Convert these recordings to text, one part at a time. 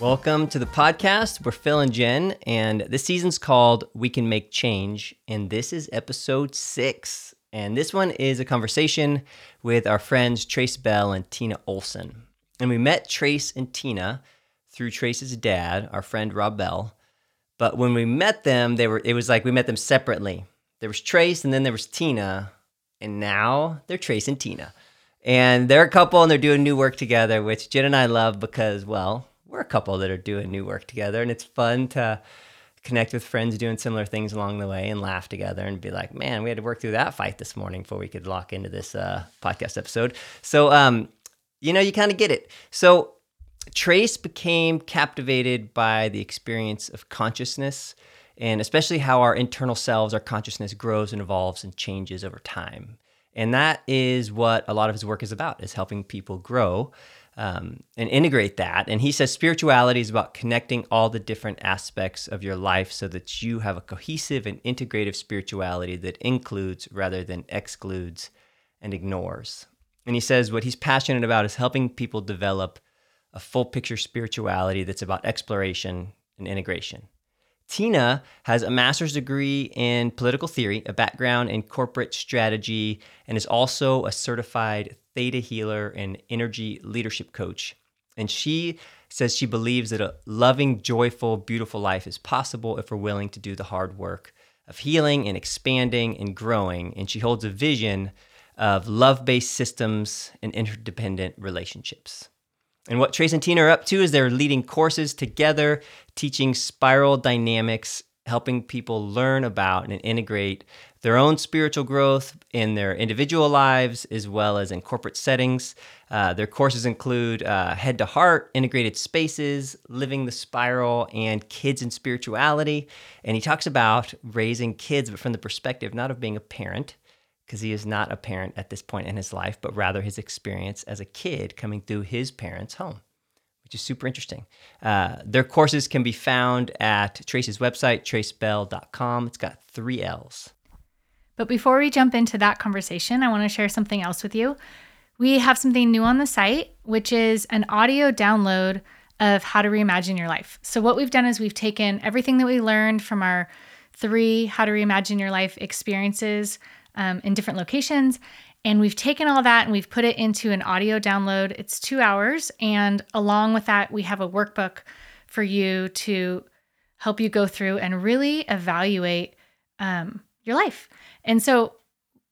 Welcome to the podcast. We're Phil and Jen, and this season's called We Can Make Change, and this is episode six. And this one is a conversation with our friends Trace Bell and Tina Olson. And we met Trace and Tina through Trace's dad, our friend Rob Bell. But when we met them, they were it was like we met them separately. There was Trace and then there was Tina, and now they're Trace and Tina. And they're a couple and they're doing new work together, which Jen and I love because, well, we're a couple that are doing new work together and it's fun to connect with friends doing similar things along the way and laugh together and be like, man, we had to work through that fight this morning before we could lock into this uh, podcast episode. So, um, you know, you kind of get it. So, Trace became captivated by the experience of consciousness and especially how our internal selves, our consciousness grows and evolves and changes over time. And that is what a lot of his work is about, is helping people grow um, and integrate that. And he says spirituality is about connecting all the different aspects of your life so that you have a cohesive and integrative spirituality that includes rather than excludes and ignores. And he says what he's passionate about is helping people develop a full picture spirituality that's about exploration and integration. Tina has a master's degree in political theory, a background in corporate strategy, and is also a certified theta healer and energy leadership coach. And she says she believes that a loving, joyful, beautiful life is possible if we're willing to do the hard work of healing and expanding and growing. And she holds a vision of love based systems and interdependent relationships. And what Trace and Tina are up to is they're leading courses together, teaching spiral dynamics, helping people learn about and integrate their own spiritual growth in their individual lives as well as in corporate settings. Uh, their courses include uh, Head to Heart, Integrated Spaces, Living the Spiral, and Kids and Spirituality. And he talks about raising kids, but from the perspective not of being a parent, because he is not a parent at this point in his life, but rather his experience as a kid coming through his parents' home, which is super interesting. Uh, their courses can be found at Trace's website, tracebell.com. It's got three L's. But before we jump into that conversation, I want to share something else with you. We have something new on the site, which is an audio download of how to reimagine your life. So, what we've done is we've taken everything that we learned from our three How to Reimagine Your Life experiences um, in different locations. And we've taken all that and we've put it into an audio download. It's two hours. And along with that, we have a workbook for you to help you go through and really evaluate um, your life. And so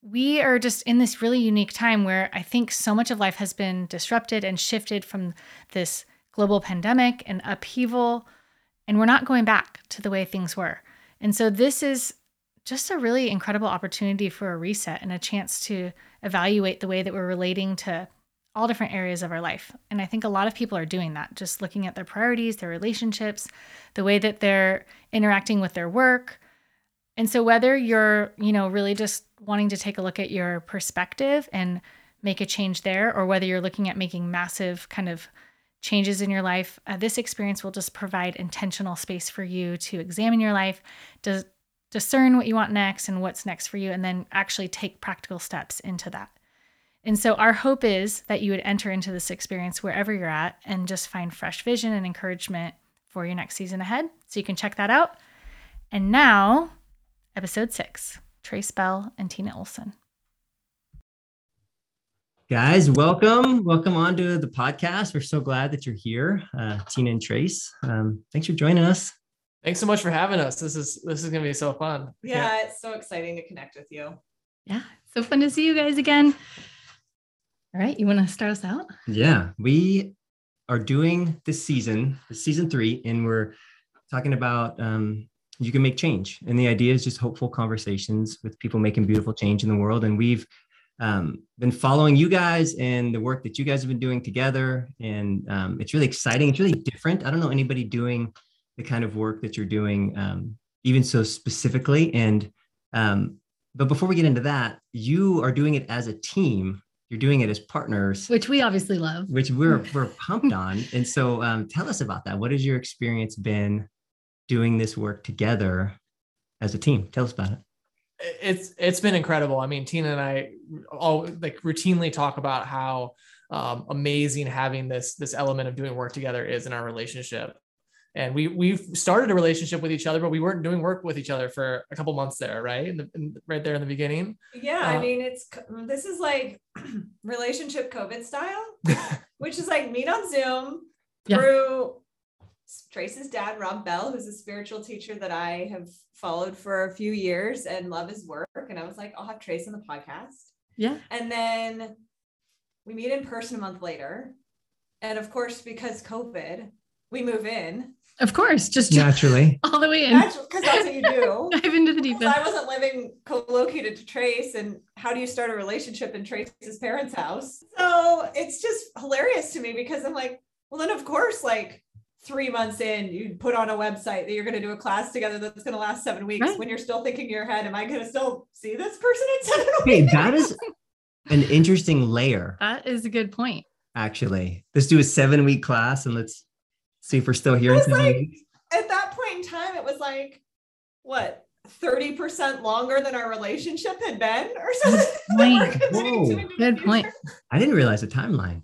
we are just in this really unique time where I think so much of life has been disrupted and shifted from this global pandemic and upheaval. And we're not going back to the way things were. And so this is just a really incredible opportunity for a reset and a chance to evaluate the way that we're relating to all different areas of our life. And I think a lot of people are doing that, just looking at their priorities, their relationships, the way that they're interacting with their work. And so whether you're, you know, really just wanting to take a look at your perspective and make a change there or whether you're looking at making massive kind of changes in your life, uh, this experience will just provide intentional space for you to examine your life, to discern what you want next and what's next for you, and then actually take practical steps into that. And so, our hope is that you would enter into this experience wherever you're at and just find fresh vision and encouragement for your next season ahead. So, you can check that out. And now, episode six Trace Bell and Tina Olson. Guys, welcome. Welcome on to the podcast. We're so glad that you're here, uh, Tina and Trace. Um, thanks for joining us. Thanks so much for having us. This is this is gonna be so fun. Yeah, yeah, it's so exciting to connect with you. Yeah, so fun to see you guys again. All right, you want to start us out? Yeah, we are doing this season, season three, and we're talking about um, you can make change. And the idea is just hopeful conversations with people making beautiful change in the world. And we've um, been following you guys and the work that you guys have been doing together. And um, it's really exciting. It's really different. I don't know anybody doing the kind of work that you're doing, um, even so specifically. And um, but before we get into that, you are doing it as a team. You're doing it as partners, which we obviously love, which we're we're pumped on. And so, um, tell us about that. What has your experience been doing this work together as a team? Tell us about it it's it's been incredible. I mean, Tina and I all like routinely talk about how um, amazing having this this element of doing work together is in our relationship and we we started a relationship with each other but we weren't doing work with each other for a couple months there right in the, in, right there in the beginning Yeah, Uh, I mean, it's this is like relationship COVID style, which is like meet on Zoom Yeah. through Trace's dad, Rob Bell, who's a spiritual teacher that I have followed for a few years and love his work. And I was like, I'll have Trace on the podcast. Yeah. And then we meet in person a month later. And of course, because COVID, we move in. Of course, just Naturally. all the way in. That's because that's what you do. Dive into the deep Because end. I wasn't living co-located to Trace, and how do you start a relationship in Trace's parents' house? So it's just hilarious to me because I'm like, well, then of course, like three months in, you put on a website that you're going to do a class together that's going to last seven weeks. Right. When you're still thinking in your head, am I going to still see this person in seven Hey, weeks? that is an interesting layer, That is a good point. actually. Let's do a seven week class and let's see if we're still here in It's like- weeks. At that point in time, it was like, what? 30% longer than our relationship had been or something. point. We're committing to Whoa. Good point. I didn't realize the timeline.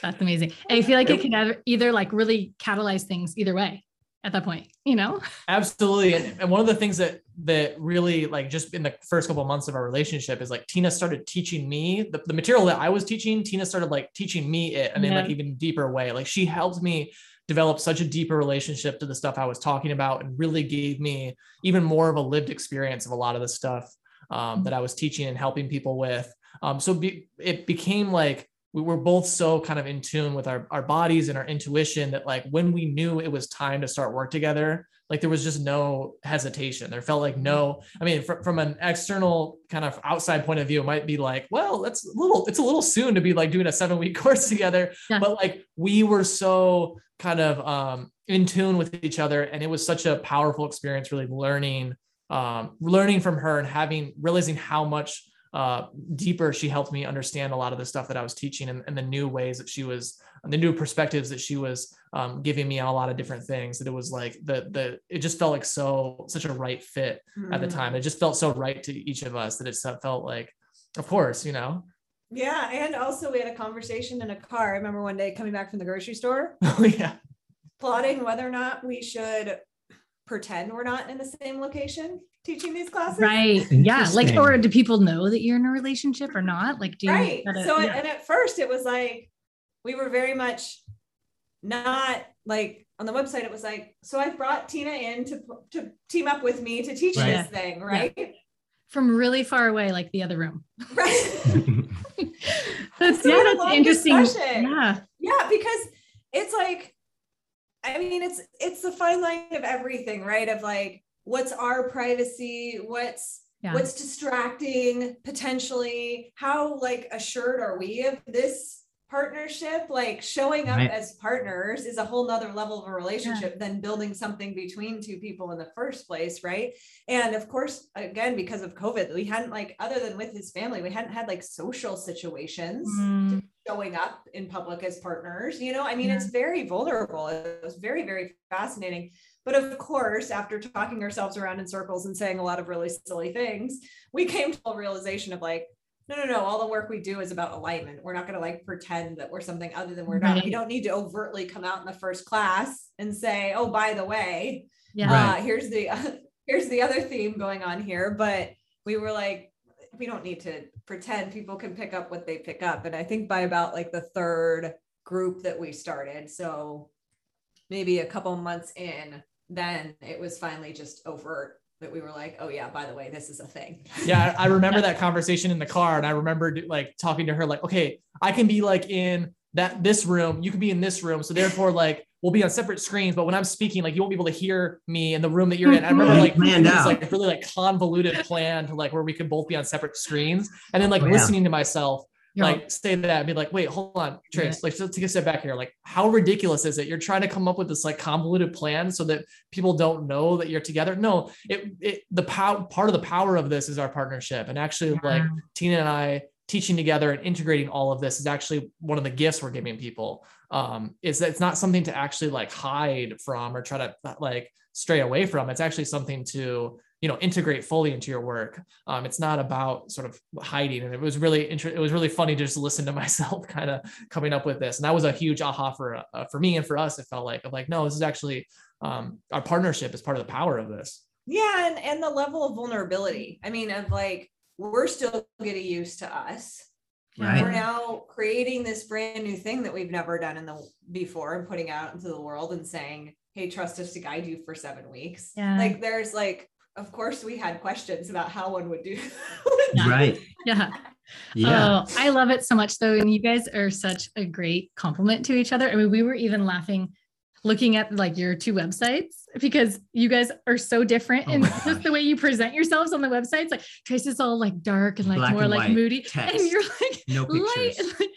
That's amazing. And I feel like it could either, either like really catalyze things either way at that point, you know? Absolutely. And, and one of the things that that really like just in the first couple of months of our relationship is like Tina started teaching me the, the material that I was teaching, Tina started like teaching me it and in like even deeper way. Like she helped me develop such a deeper relationship to the stuff I was talking about and really gave me even more of a lived experience of a lot of the stuff um, that I was teaching and helping people with. Um, so be, it became like we were both so kind of in tune with our, our bodies and our intuition that like when we knew it was time to start work together like there was just no hesitation there felt like no i mean fr- from an external kind of outside point of view it might be like well that's a little it's a little soon to be like doing a seven week course together Yeah. but like we were so kind of um in tune with each other and it was such a powerful experience really learning um learning from her and having realizing how much uh, deeper she helped me understand a lot of the stuff that I was teaching and, and the new ways that she was and the new perspectives that she was um, giving me on a lot of different things that it was like the the it just felt like so such a right fit at the Mhm. time it just felt so right to each of us that it felt like of course you know Yeah, and also we had a conversation in a car. I remember one day coming back from the grocery store, oh yeah plotting whether or not we should pretend we're not in the same location teaching these classes. Right. Yeah. Like, or do people know that you're in a relationship or not? Like, do you Right. gotta- so, yeah. and at first it was like, we were very much not like on the website, it was like, so I brought Tina in to, to team up with me to teach Right. this thing, right? from really far away, like the other room. Right. That's So yeah, that's interesting. discussion. Yeah. Yeah, because it's like, I mean, it's it's the fine line of everything, right? Of like, what's our privacy? What's Yeah. what's distracting potentially? How like assured are we of this partnership? Like showing up Right. as partners is a whole nother level of a relationship than building something between two people in the first place, right? And of course, again, because of COVID, we hadn't like other than with his family, we hadn't had like social situations Mm, showing up in public as partners. You know, I mean, it's very vulnerable. It was very, very fascinating. But of course, after talking ourselves around in circles and saying a lot of really silly things, we came to a realization of like, no, no, no, all the work we do is about alignment. We're not going to like pretend that we're something other than we're not. We don't need to overtly come out in the first class and say, oh, by the way, yeah. Right. uh, here's the uh, here's the other theme going on here but we were like we don't need to pretend people can pick up what they pick up. And i think by about like the third group that we started so maybe a couple months in then it was finally just overt that we were like oh yeah by the way this is a thing. Yeah I remember that conversation in the car and I remember like talking to her like okay I can be like in that this room you can be in this room so therefore like we'll be on separate screens but when I'm speaking like you won't be able to hear me in the room that you're in. I remember like Planned this out. like really like convoluted plan to like where we could both be on separate screens. And then like Oh, yeah. listening to myself You're like say that and be like wait hold on Trace Yeah. like so take a step back here like how ridiculous is it? You're trying to come up with this like convoluted plan so that people don't know that you're together? No it, it the power part of the power of this is our partnership. And actually like Tina and I teaching together and integrating all of this is actually one of the gifts we're giving people. Um, is that it's not something to actually like hide from or try to like stray away from. It's actually something to, you know integrate fully into your work um, it's not about sort of hiding and it was really inter- it was really funny to just listen to myself kind of coming up with this and that was a huge aha for uh, for me and for us it felt like of like no this is actually um, our partnership is part of the power of this yeah and and the level of vulnerability i mean of like we're still getting used to us Right. we're now creating this brand new thing that we've never done in the before and putting out into the world and saying hey trust us to guide you for seven weeks Yeah. like there's like of course we had questions about how one would do Right. Yeah. Yeah. Oh, I love it so much though. And you guys are such a great compliment to each other. I mean, we were even laughing looking at like your two websites because you guys are so different Oh and my just gosh. the way you present yourselves on the websites. Like Trace is all like dark and like Black more and like moody. text. And you're like No light. pictures.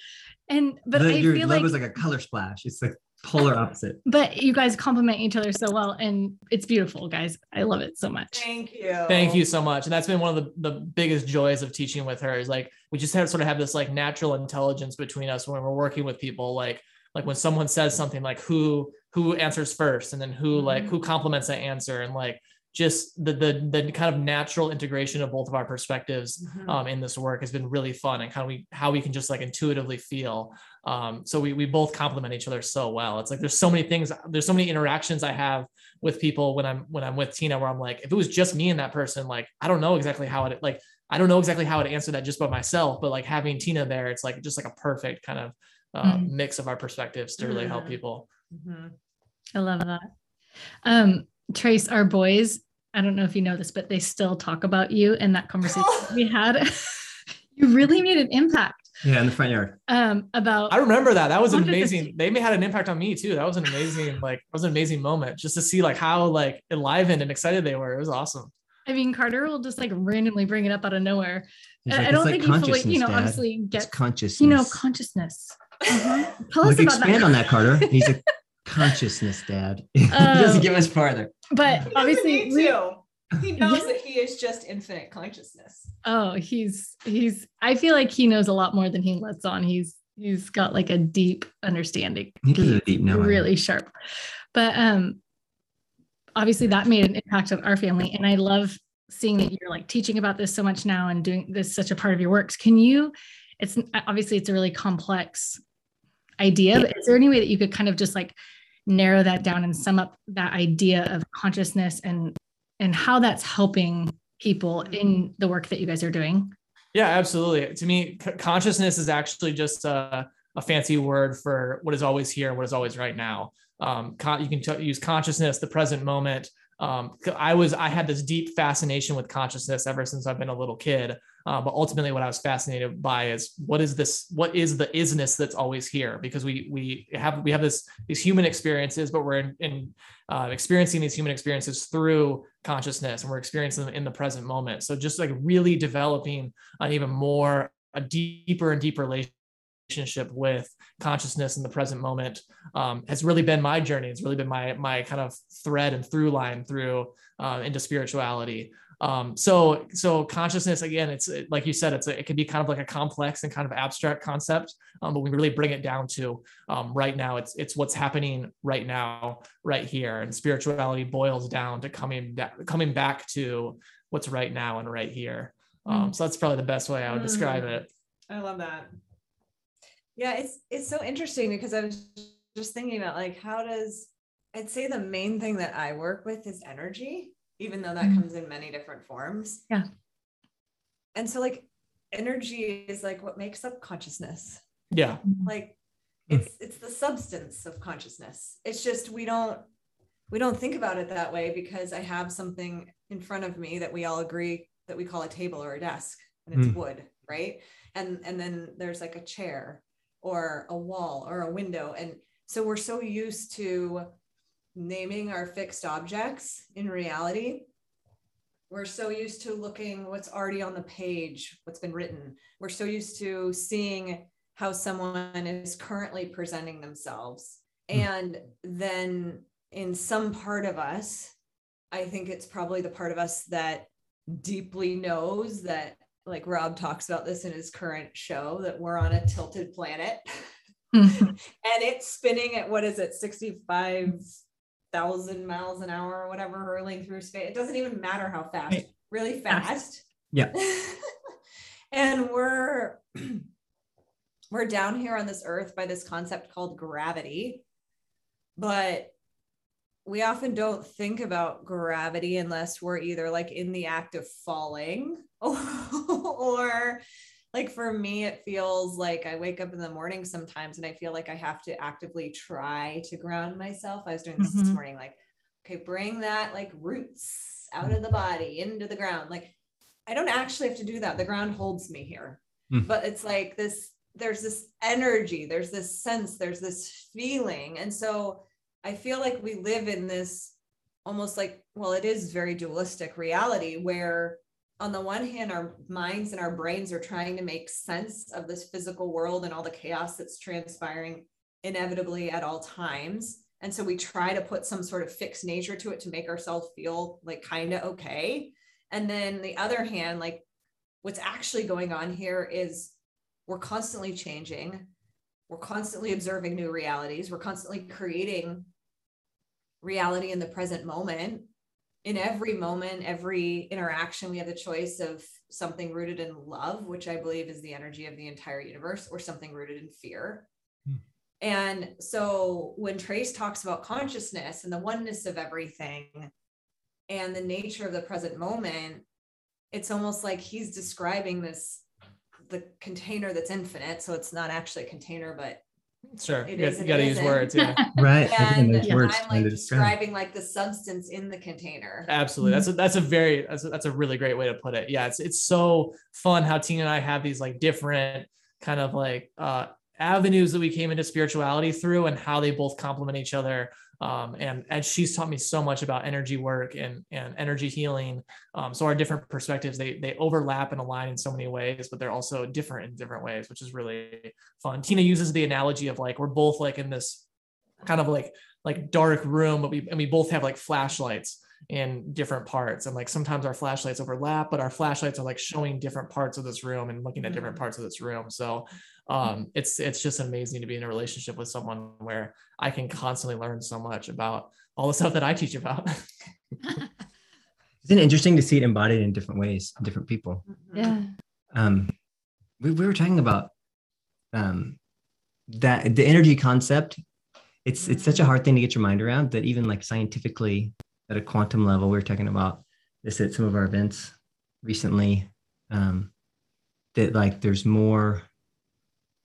And but The- I your feel like logo's like a color splash. It's like polar opposite. but you guys complement each other so well and it's beautiful, guys. I love it so much. thank you Thank you so much. And that's been one of the, the biggest joys of teaching with her is like we just have sort of have this like natural intelligence between us when we're working with people. Like like when someone says something like who who answers first and then who like Mhm. who complements that answer and like just the the the kind of natural integration of both of our perspectives Mhm. um, in this work has been really fun and kind of we how we can just like intuitively feel. Um, so we we both complement each other so well. It's like there's so many things, there's so many interactions I have with people when I'm when I'm with Tina where I'm like, if it was just me and that person, like I don't know exactly how it like I don't know exactly how to answer that just by myself, but like having Tina there, it's like just like a perfect kind of uh, Mhm. mix of our perspectives to really help Mhm. people. I love that. Um, Trace, our boys, I don't know if you know this, but they still talk about you and that conversation we had. you really made an impact Yeah, in the front yard. um, about I remember that. That was an Consciousness. amazing. They may had an impact on me too. That was an amazing, like, that was an amazing moment just to see like how like enlivened and excited they were. It was awesome. I mean, Carter will just like randomly bring it up out of nowhere. I, like, I don't like think you fully, you know, Dad. obviously It's get, consciousness. you know, consciousness. Uh-huh. Tell us Like, about expand that. on that, Carter. He's a consciousness dad. he doesn't get much farther. But He obviously, need we- to. he knows Yeah. that he is just infinite consciousness oh, he's he's. I feel like he knows a lot more than he lets on. He's he's got like a deep understanding. He does a deep knowing. really sharp. But um obviously that made an impact on our family. And I love seeing that you're like teaching about this so much now and doing this such a part of your works. Can you it's obviously it's a really complex idea, but is there any way that you could kind of just like narrow that down and sum up that idea of consciousness and and how that's helping people in the work that you guys are doing? Yeah, absolutely. To me, c- consciousness is actually just a, a fancy word for what is always here and what is always right now. Um, con- you can t- use consciousness, the present moment. Um, I was, I had this deep fascination with consciousness ever since I've been a little kid. Uh, but ultimately, what I was fascinated by is what is this? What is the isness that's always here? Because we we have we have this these human experiences, but we're in, in uh, experiencing these human experiences through consciousness, and we're experiencing them in the present moment. So just like really developing an even more a deeper and deeper relationship with consciousness in the present moment um, has really been my journey. It's really been my my kind of thread and through line through uh, into spirituality. Um, so so consciousness again, it's like you said, it's a, it can be kind of like a complex and kind of abstract concept, um, but we really bring it down to um, right now. It's it's what's happening right now, right here, and spirituality boils down to coming back coming back to what's right now and right here. Um, so that's probably the best way I would describe Mm. it. I love that. Yeah, it's it's so interesting because I was just thinking about like how does I'd say the main thing that I work with is energy, even though that Mhm. comes in many different forms. Yeah. And so like energy is like what makes up consciousness. Yeah, Like Mm. it's it's the substance of consciousness. It's just we don't we don't think about it that way because I have something in front of me that we all agree that we call a table or a desk and it's Mm. wood, right? And and then there's like a chair or a wall or a window. And so we're so used to naming our fixed objects in reality. We're so used to looking what's already on the page what's been written. We're so used to seeing how someone is currently presenting themselves. Hmm. and then in some part of us i think it's probably the part of us that deeply knows that like rob talks about this in his current show that we're on a tilted planet mm-hmm. and it's spinning at what is it 65,000 thousand miles an hour or whatever hurling through space. It doesn't even matter how fast, really fast. Yeah. and we're we're down here on this earth by this concept called gravity. But we often don't think about gravity unless we're either like in the act of falling or, or like for me it feels like i wake up in the morning sometimes and i feel like i have to actively try to ground myself. I was doing this this Mhm. morning like okay bring that like roots out of the body into the ground. Like i don't actually have to do that. The ground holds me here. Hmm. but it's like this there's this energy there's this sense there's this feeling. And so i feel like we live in this almost like well it is very dualistic reality where on the one hand our minds and our brains are trying to make sense of this physical world and all the chaos that's transpiring inevitably at all times. And so we try to put some sort of fixed nature to it to make ourselves feel like kind of okay. And then the other hand like what's actually going on here is we're constantly changing. We're constantly observing new realities. We're constantly creating reality in the present moment. In every moment every interaction we have the choice of something rooted in love which i believe is the energy of the entire universe or something rooted in fear. Hmm. and so when trace talks about consciousness and the oneness of everything and the nature of the present moment it's almost like he's describing this the container that's infinite. So it's not actually a container but Sure. It You is got, and you got to it use words. Yeah. Right. and those words i'm like describing like the substance in the container Absolutely. That's a, that's a very that's a, that's a really great way to put it. Yeah, it's it's so fun how Tina and I have these like different kind of like uh avenues that we came into spirituality through and how they both complement each other. Um, and and she's taught me so much about energy work and and energy healing. Um, so our different perspectives they they overlap and align in so many ways, but they're also different in different ways, which is really fun. Tina uses the analogy of like we're both like in this kind of like like dark room, but we and we both have like flashlights in different parts. And like sometimes our flashlights overlap, but our flashlights are like showing different parts of this room and looking at different Mhm. parts of this room. So um it's it's just amazing to be in a relationship with someone where I can constantly learn so much about all the stuff that I teach about. Isn't it interesting to see it embodied in different ways, in different people? Yeah. um we, we were talking about um that the energy concept it's it's such a hard thing to get your mind around that even like scientifically at a quantum level we were talking about this at some of our events recently um that like there's more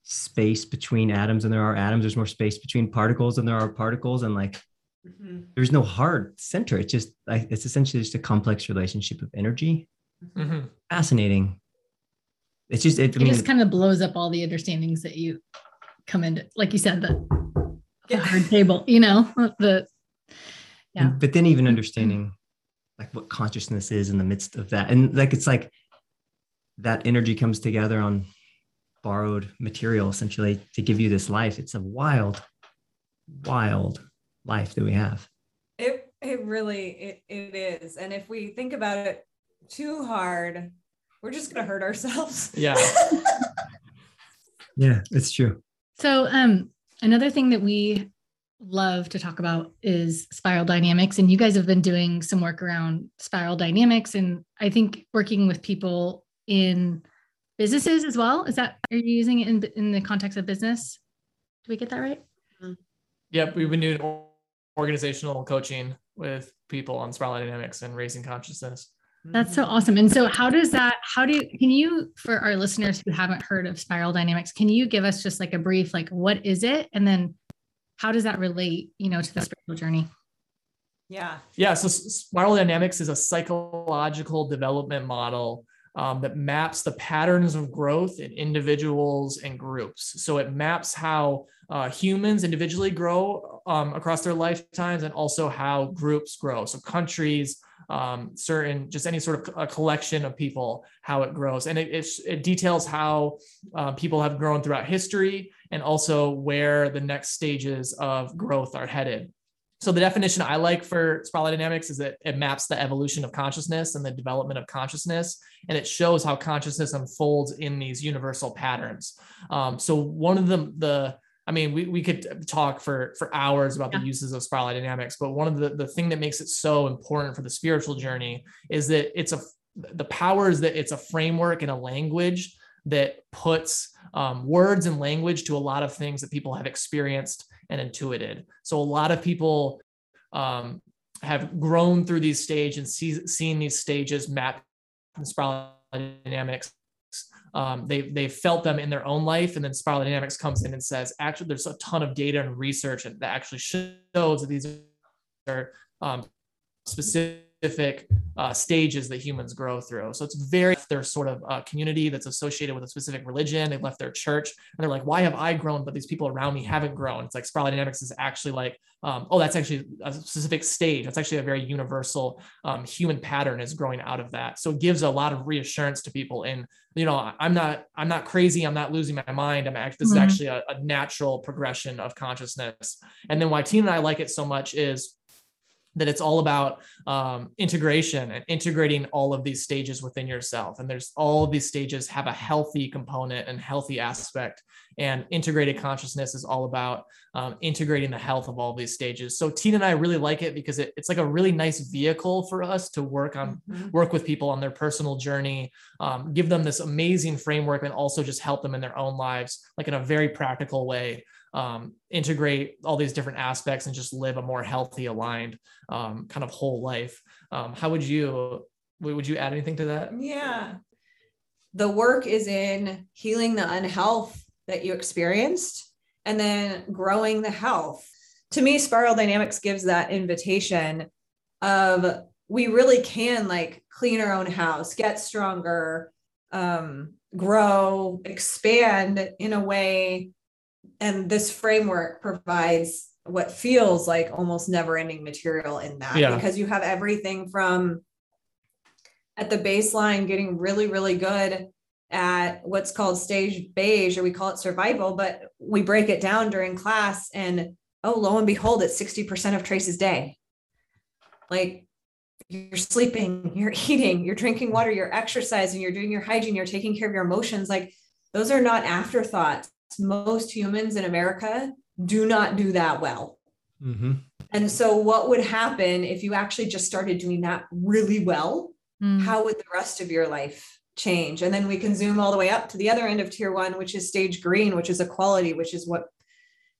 space between atoms than there are atoms. There's more space between particles than there are particles. And like Mhm. there's no hard center. It's just like it's essentially just a complex relationship of energy. Mhm. fascinating. It's just it, I it mean, just kind of blows up all the understandings that you come into, like you said, the, the hard table, you know, the Yeah. And- but then even understanding like what consciousness is in the midst of that and like it's like that energy comes together on borrowed material essentially to give you this life it's a wild wild life that we have It it really it, it is. And if we think about it too hard, we're just gonna hurt ourselves. Yeah. yeah it's true So, um, another thing that we love to talk about is spiral dynamics, and you guys have been doing some work around spiral dynamics, and I think working with people in businesses as well. Is that are you using it in in the context of business? Do we get that right? Mm-hmm. Yep, we've been doing organizational coaching with people on spiral dynamics and raising consciousness. That's so awesome. And so, how does that? How do you? Can you, for our listeners who haven't heard of spiral dynamics, can you give us just like a brief, like what is it, and then how does that relate, you know, to the spiritual journey? Yeah. Yeah, so spiral dynamics is a psychological development model um, that maps the patterns of growth in individuals and groups. So it maps how uh, humans individually grow um, across their lifetimes and also how groups grow. So countries, um, certain, just any sort of a collection of people, how it grows. And it, it's- it details how uh, people have grown throughout history and also where the next stages of growth are headed. So the definition I like for spiral dynamics is that it maps the evolution of consciousness and the development of consciousness, and it shows how consciousness unfolds in these universal patterns. Um, so one of the the I mean, we, we could talk for for hours about Yeah. the uses of spiral dynamics, but one of the the thing that makes it so important for the spiritual journey is that it's a the power is that it's a framework and a language that puts um, words and language to a lot of things that people have experienced and intuited. So a lot of people um, have grown through these stages and see, seen these stages mapped in spiral dynamics um, they they felt them in their own life, and then Spiral Dynamics comes in and says, actually, there's a ton of data and research that actually shows that these are um, specific uh, stages that humans grow through. So it's very their sort of uh, community that's associated with a specific religion. They left their church, and they're like, "Why have I grown, but these people around me haven't grown?" It's like Spiral Dynamics is actually like, um, "Oh, that's actually a specific stage. That's actually a very universal um, human pattern is growing out of that." So it gives a lot of reassurance to people in you know i'm not i'm not crazy i'm not losing my mind i'm actually this is Mhm. actually a, a natural progression of consciousness and then why tina and i like it so much is that it's all about um, integration and integrating all of these stages within yourself and there's all of these stages have a healthy component and healthy aspect and integrated consciousness is all about um, integrating the health of all these stages so tina and i really like it because it, it's like a really nice vehicle for us to work on Mhm. work with people on their personal journey, um, give them this amazing framework, and also just help them in their own lives, like in a very practical way. Um, integrate all these different aspects and just live a more healthy, aligned, um, kind of whole life. Um, how would you would you add anything to that? Yeah. The work is in healing the unhealth that you experienced and then growing the health. To me, Spiral Dynamics gives that invitation of we really can like clean our own house, get stronger, um, grow, expand in a way. And this framework provides what feels like almost never ending material in that Yeah. because you have everything from at the baseline getting really really good at what's called stage beige or we call it survival but we break it down during class and oh lo and behold it's 60% of trace's day. Like you're sleeping you're eating you're drinking water you're exercising you're doing your hygiene you're taking care of your emotions. Like those are not afterthoughts most humans in america do not do that well and so what would happen if you actually just started doing that really well Mm. how would the rest of your life change? And then we can zoom all the way up to the other end of tier one, which is stage green, which is equality, which is what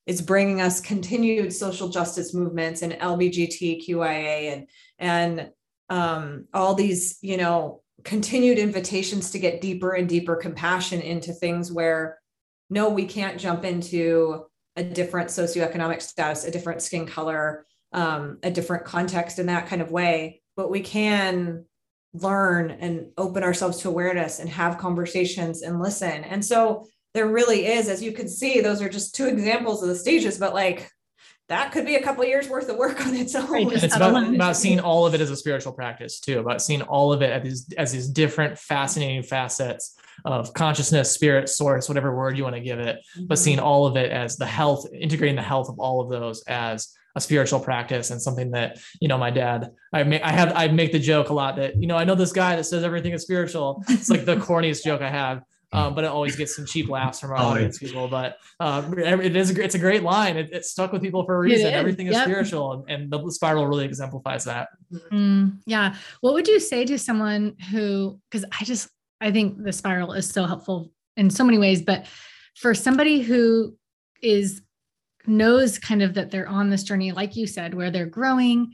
is bringing us continued social justice movements and LBGTQIA and and um, all these, you know, continued invitations to get deeper and deeper compassion into things where no, we can't jump into a different socioeconomic status, a different skin color, um, a different context in that kind of way, but we can learn and open ourselves to awareness and have conversations and listen. And so there really is, as you can see, those are just two examples of the stages, but like that could be a couple years worth of work on its own. Right, it's about, about seeing all of it as a spiritual practice too, about seeing all of it as these, as these different fascinating facets of consciousness, spirit, source, whatever word you want to give it, but seeing all of it as the health, integrating the health of all of those as a spiritual practice and something that you know my dad I make I have I make the joke a lot that you know I know this guy that says everything is spiritual. It's like the corniest joke I have. Um, but it always gets some cheap laughs from our Always. audience people. But uh, it is a, it's a great line. It, it stuck with people for a reason. is, Everything is yep. spiritual, and, and the spiral really exemplifies that. Mm, yeah. What would you say to someone who, because I just, I think the spiral is so helpful in so many ways, but for somebody who is knows kind of that they're on this journey, like you said, where they're growing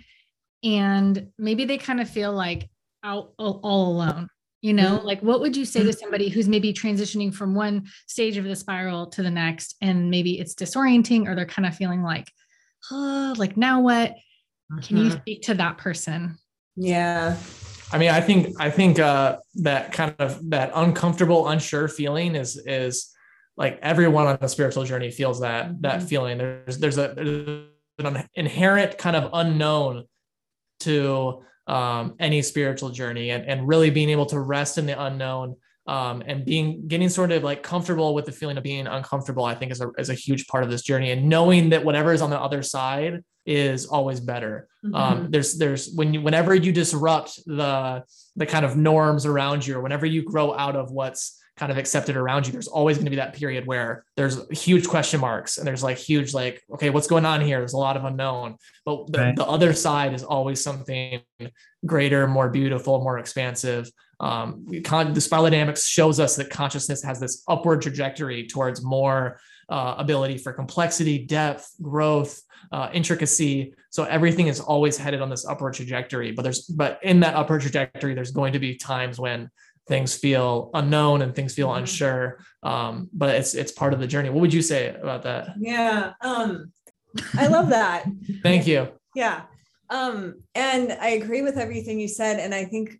and maybe they kind of feel like out all, all alone. You know, like what would you say to somebody who's maybe transitioning from one stage of the spiral to the next, and maybe it's disorienting, or they're kind of feeling like, oh, like now what? Can you Mhm. speak to that person? Yeah. I mean, I think I think uh, that kind of that uncomfortable, unsure feeling is is like everyone on the spiritual journey feels that that Mhm. feeling. There's there's a there's an inherent kind of unknown to um, any spiritual journey, and and really being able to rest in the unknown. Um, and being getting sort of like comfortable with the feeling of being uncomfortable, I think is a is a huge part of this journey. And knowing that whatever is on the other side is always better um, there's there's when you whenever you disrupt the the kind of norms around you or whenever you grow out of what's kind of accepted around you, there's always going to be that period where there's huge question marks and there's like huge, like, okay, what's going on here? There's a lot of unknown. But the, right. the other side is always something greater, more beautiful, more expansive. Um, the spiral dynamics shows us that consciousness has this upward trajectory towards more uh, ability for complexity, depth, growth, uh, intricacy. So everything is always headed on this upward trajectory. But there's but in that upward trajectory, there's going to be times when things feel unknown and things feel mm-hmm. unsure. Um, but it's it's part of the journey. What would you say about that? Yeah, um, I love that. Thank you. Yeah, um, and I agree with everything you said. And I think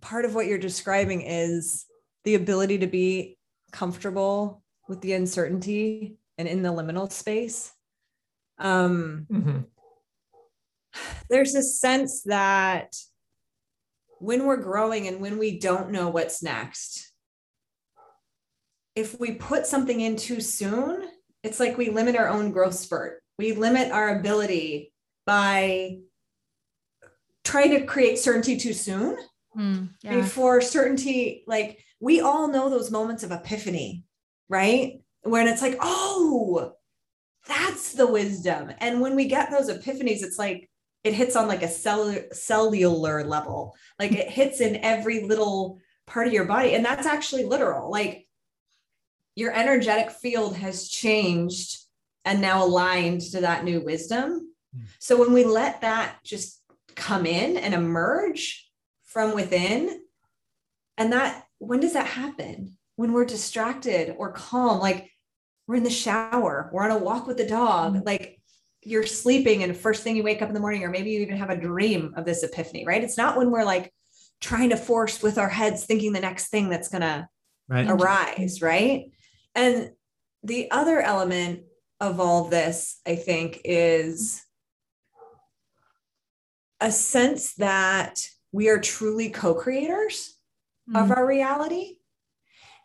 part of what you're describing is the ability to be comfortable with the uncertainty and in the liminal space. Um, mm-hmm. There's a sense that when we're growing and when we don't know what's next, if we put something in too soon, it's like we limit our own growth spurt. We limit our ability by trying to create certainty too soon mm, yeah. before certainty, like we all know those moments of epiphany, right? When it's like, oh, that's the wisdom. And when we get those epiphanies, it's like it hits on like a cellular cellular level like it hits in every little part of your body and that's actually literal like your energetic field has changed and now aligned to that new wisdom hmm. so when we let that just come in and emerge from within and that when does that happen when we're distracted or calm like we're in the shower we're on a walk with the dog hmm. like you're sleeping and first thing you wake up in the morning, or maybe you even have a dream of this epiphany, right? It's not when we're like trying to force with our heads thinking the next thing that's going right. to arise, right? And the other element of all of this, I think, is a sense that we are truly co creators mm. of our reality.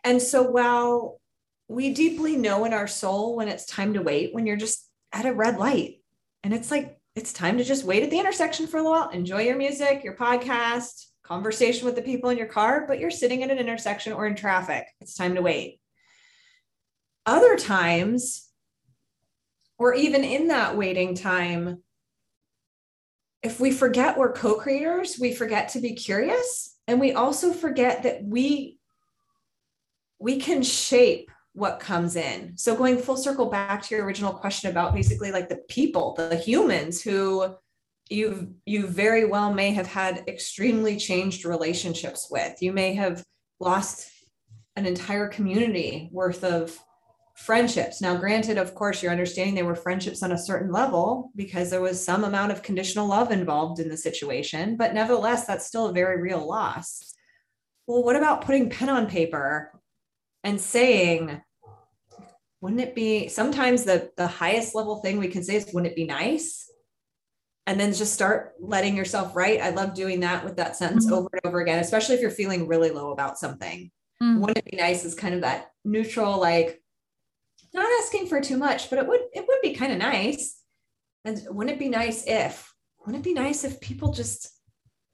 And so while we deeply know in our soul when it's time to wait, when you're just at a red light. And it's like, it's time to just wait at the intersection for a while, enjoy your music, your podcast, conversation with the people in your car, but you're sitting at an intersection or in traffic. It's time to wait. Other times, or even in that waiting time, if we forget we're co creators, we forget to be curious. And we also forget that we, we can shape what comes in. So going full circle back to your original question about basically like the people, the humans who you you very well may have had extremely changed relationships with. You may have lost an entire community worth of friendships. Now, granted, of course, you're understanding they were friendships on a certain level because there was some amount of conditional love involved in the situation, but nevertheless, that's still a very real loss. Well, what about putting pen on paper and saying, wouldn't it be sometimes the the highest level thing we can say is wouldn't it be nice and then just start letting yourself write i love doing that with that sentence mm-hmm. over and over again especially if you're feeling really low about something mm-hmm. wouldn't it be nice is kind of that neutral like not asking for too much but it would it would be kind of nice and wouldn't it be nice if wouldn't it be nice if people just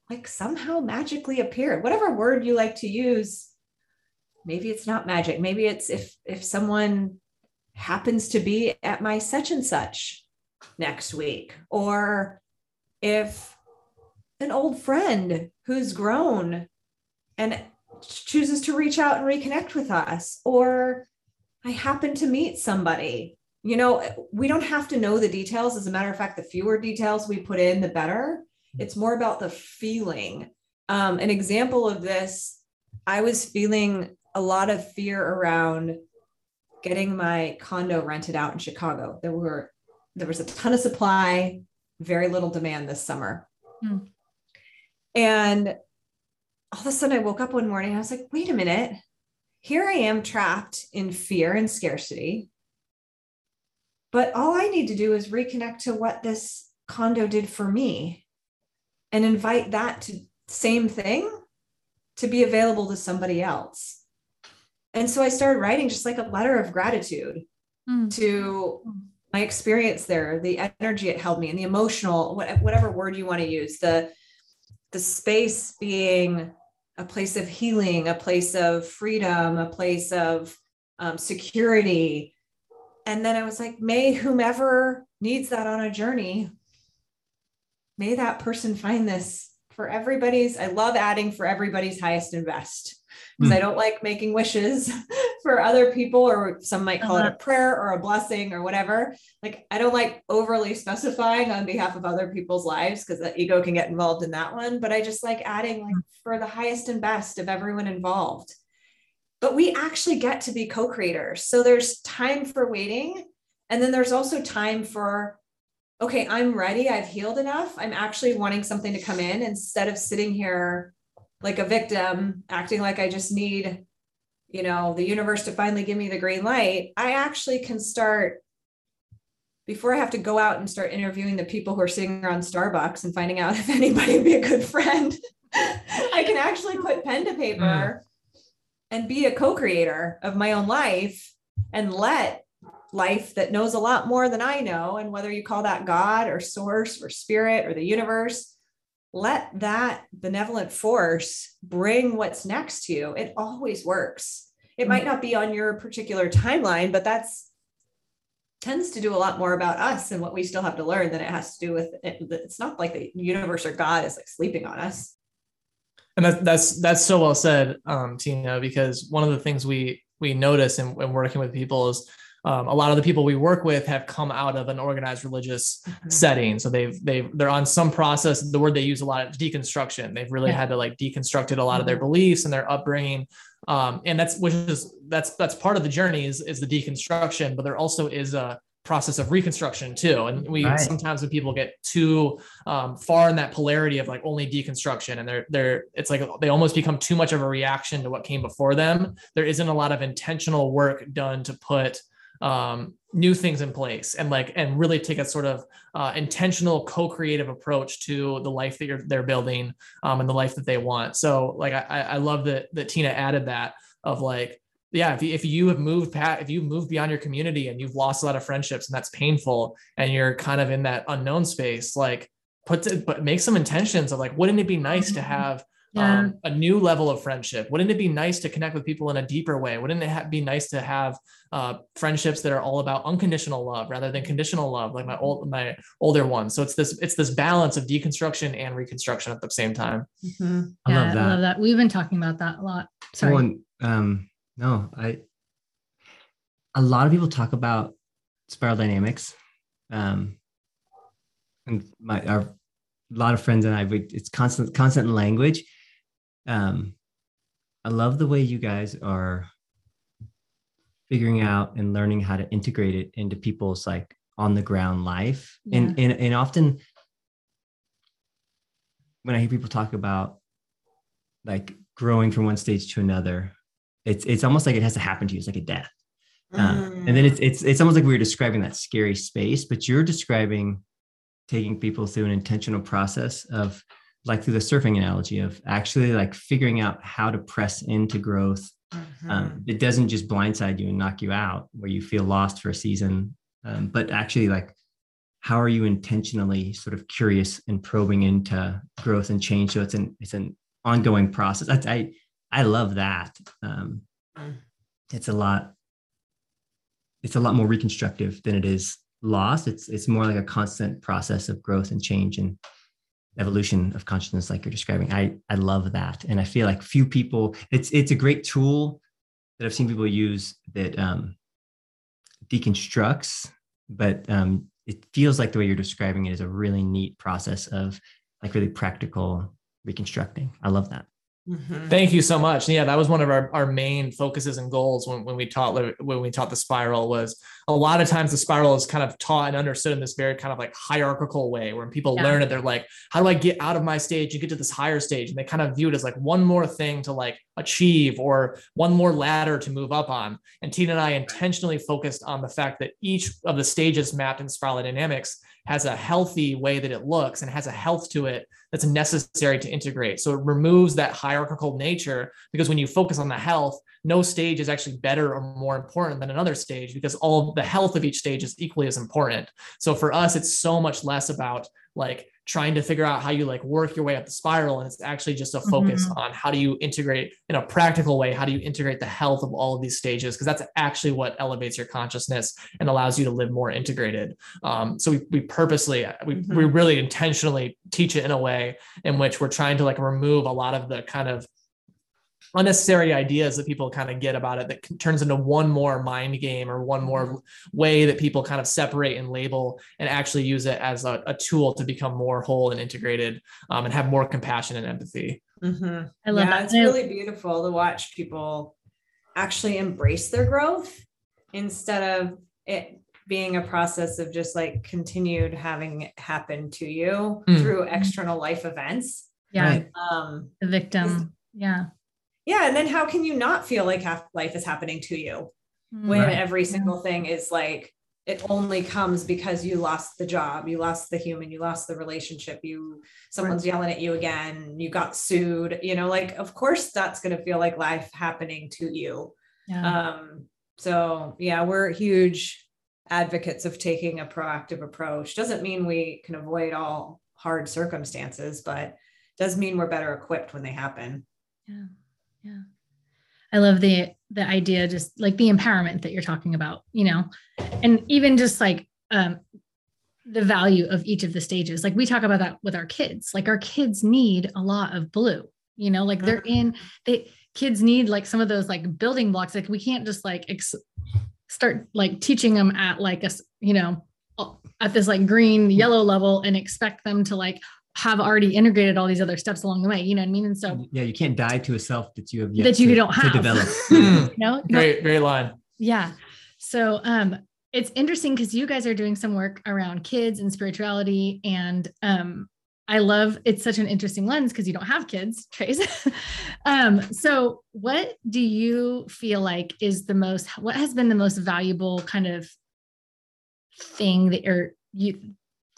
like somehow magically appeared whatever word you like to use maybe it's not magic maybe it's if if someone happens to be at my such and such next week. Or if an old friend who's grown and chooses to reach out and reconnect with us, or I happen to meet somebody. You know, we don't have to know the details. As a matter of fact, the fewer details we put in, the better. It's more about the feeling. Um, an example of this, I was feeling a lot of fear around getting my condo rented out in Chicago. There were there was a ton of supply, very little demand this summer. Hmm. And all of a sudden I woke up one morning I was like, wait a minute. Here I am trapped in fear and scarcity. But all I need to do is reconnect to what this condo did for me and invite that to same thing to be available to somebody else. And so I started writing just like a letter of gratitude mm. to my experience there, the energy it held me, and the emotional, whatever word you want to use, the the space being a place of healing, a place of freedom, a place of um, security. And then I was like, may whomever needs that on a journey, may that person find this for everybody's. I love adding for everybody's highest and best because mm. I don't like making wishes for other people, or some might call uh-huh. it a uh-huh. prayer or a blessing or whatever. Like, I don't like overly specifying on behalf of other people's lives because the ego can get involved in that one. But I just like adding, like, for the highest and best of everyone involved. But we actually get to be co creators. So there's time for waiting. And then there's also time for okay, I'm ready. I've healed enough. I'm actually wanting something to come in instead of sitting here like a victim, acting like I just need, you know, the universe to finally give me the green light, I actually can start before I have to go out and start interviewing the people who are sitting around Starbucks and finding out if anybody would be a good friend. I can actually put pen to paper mm. and be a co-creator of my own life and let life that knows a lot more than I know and whether you call that God or source or spirit or the universe let that benevolent force bring what's next to you. It always works. It might not be on your particular timeline, but that's tends to do a lot more about us and what we still have to learn than it has to do with it. It's not like the universe or God is like sleeping on us. And that's that's that's so well said, um, Tina, because one of the things we we notice in, in working with people is um, a lot of the people we work with have come out of an organized religious mm-hmm. setting so they've they've they're on some process the word they use a lot is deconstruction they've really yeah. had to like deconstructed a lot mm-hmm. of their mm-hmm. beliefs and their upbringing um, and that's which is that's that's part of the journey is is the deconstruction but there also is a process of reconstruction too and we right. sometimes when people get too um, far in that polarity of like only deconstruction and they're they're it's like they almost become too much of a reaction to what came before them there isn't a lot of intentional work done to put um, new things in place and like and really take a sort of uh, intentional co-creative approach to the life that you're they're building um, and the life that they want so like i i love that that tina added that of like yeah if you, if you have moved past if you've moved beyond your community and you've lost a lot of friendships and that's painful and you're kind of in that unknown space like put to, but make some intentions of like wouldn't it be nice to mm-hmm. have yeah. um, a new level of friendship? Wouldn't it be nice to connect with people in a deeper way? Wouldn't it ha- be nice to have uh, friendships that are all about unconditional love rather than conditional love, like my old my older ones? So it's this it's this balance of deconstruction and reconstruction at the same time. Mm-hmm. I love that. I love that. We've been talking about that a lot. Sorry. Well, um, no, I. A lot of people talk about spiral dynamics. Um, and my our a lot of friends and I, we, it's constant constant language um, I love the way you guys are figuring out and learning how to integrate it into people's like on the ground life. Yeah. And, and and often when I hear people talk about like growing from one stage to another, it's it's almost like it has to happen to you. It's like a death. mm. and then it's it's it's almost like we were describing that scary space, but you're describing taking people through an intentional process of like through the surfing analogy of actually like figuring out how to press into growth. Mm-hmm. Um, it doesn't just blindside you and knock you out where you feel lost for a season, um, but actually like how are you intentionally sort of curious and probing into growth and change? So it's an it's an ongoing process. I I, I love that. Um, mm. it's a lot. It's a lot more reconstructive than it is lost. It's it's more like a constant process of growth and change and evolution of consciousness like you're describing i i love that and i feel like few people it's it's a great tool that i've seen people use that um deconstructs but um it feels like the way you're describing it is a really neat process of like really practical reconstructing i love that Mm-hmm. Thank you so much. Yeah, that was one of our, our main focuses and goals when, when we taught when we taught the spiral was a lot of times the spiral is kind of taught and understood in this very kind of like hierarchical way where people yeah. learn it, they're like, how do I get out of my stage and get to this higher stage? And they kind of view it as like one more thing to like achieve or one more ladder to move up on. And Tina and I intentionally focused on the fact that each of the stages mapped in spiral dynamics has a healthy way that it looks and has a health to it that's necessary to integrate. So it removes that hierarchical nature because when you focus on the health, no stage is actually better or more important than another stage because all the health of each stage is equally as important. So for us, it's so much less about like trying to figure out how you like work your way up the spiral and it's actually just a focus mm-hmm. on how do you integrate in a practical way how do you integrate the health of all of these stages because that's actually what elevates your consciousness and allows you to live more integrated um, so we, we purposely we, mm-hmm. we really intentionally teach it in a way in which we're trying to like remove a lot of the kind of unnecessary ideas that people kind of get about it that turns into one more mind game or one more mm-hmm. way that people kind of separate and label and actually use it as a, a tool to become more whole and integrated um, and have more compassion and empathy. Mm-hmm. I love yeah, that. It's really beautiful to watch people actually embrace their growth instead of it being a process of just like continued having it happen to you mm. through external life events. Yeah. Um, the victim. Yeah yeah and then how can you not feel like half life is happening to you mm. when right. every single thing is like it only comes because you lost the job you lost the human you lost the relationship you someone's right. yelling at you again you got sued you know like of course that's going to feel like life happening to you yeah. um so yeah we're huge advocates of taking a proactive approach doesn't mean we can avoid all hard circumstances but does mean we're better equipped when they happen yeah yeah. I love the the idea just like the empowerment that you're talking about you know? And even just like um the value of each of the stages like we talk about that with our kids like our kids need a lot of blue you know? Like they're in they kids need like some of those like building blocks like we can't just like ex- start like teaching them at like a you know at this like green yellow level and expect them to like have already integrated all these other steps along the way. You know what I mean? And so yeah, you can't die to a self that you have that you to, don't have to develop. you know, great, great line. Yeah. So um it's interesting because you guys are doing some work around kids and spirituality. And um I love it's such an interesting lens because you don't have kids, Trace. um, so what do you feel like is the most what has been the most valuable kind of thing that you're you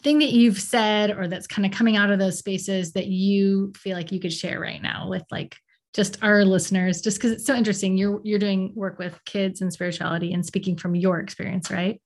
thing that you've said or that's kind of coming out of those spaces that you feel like you could share right now with like just our listeners just because it's so interesting. You're you're doing work with kids and spirituality and speaking from your experience right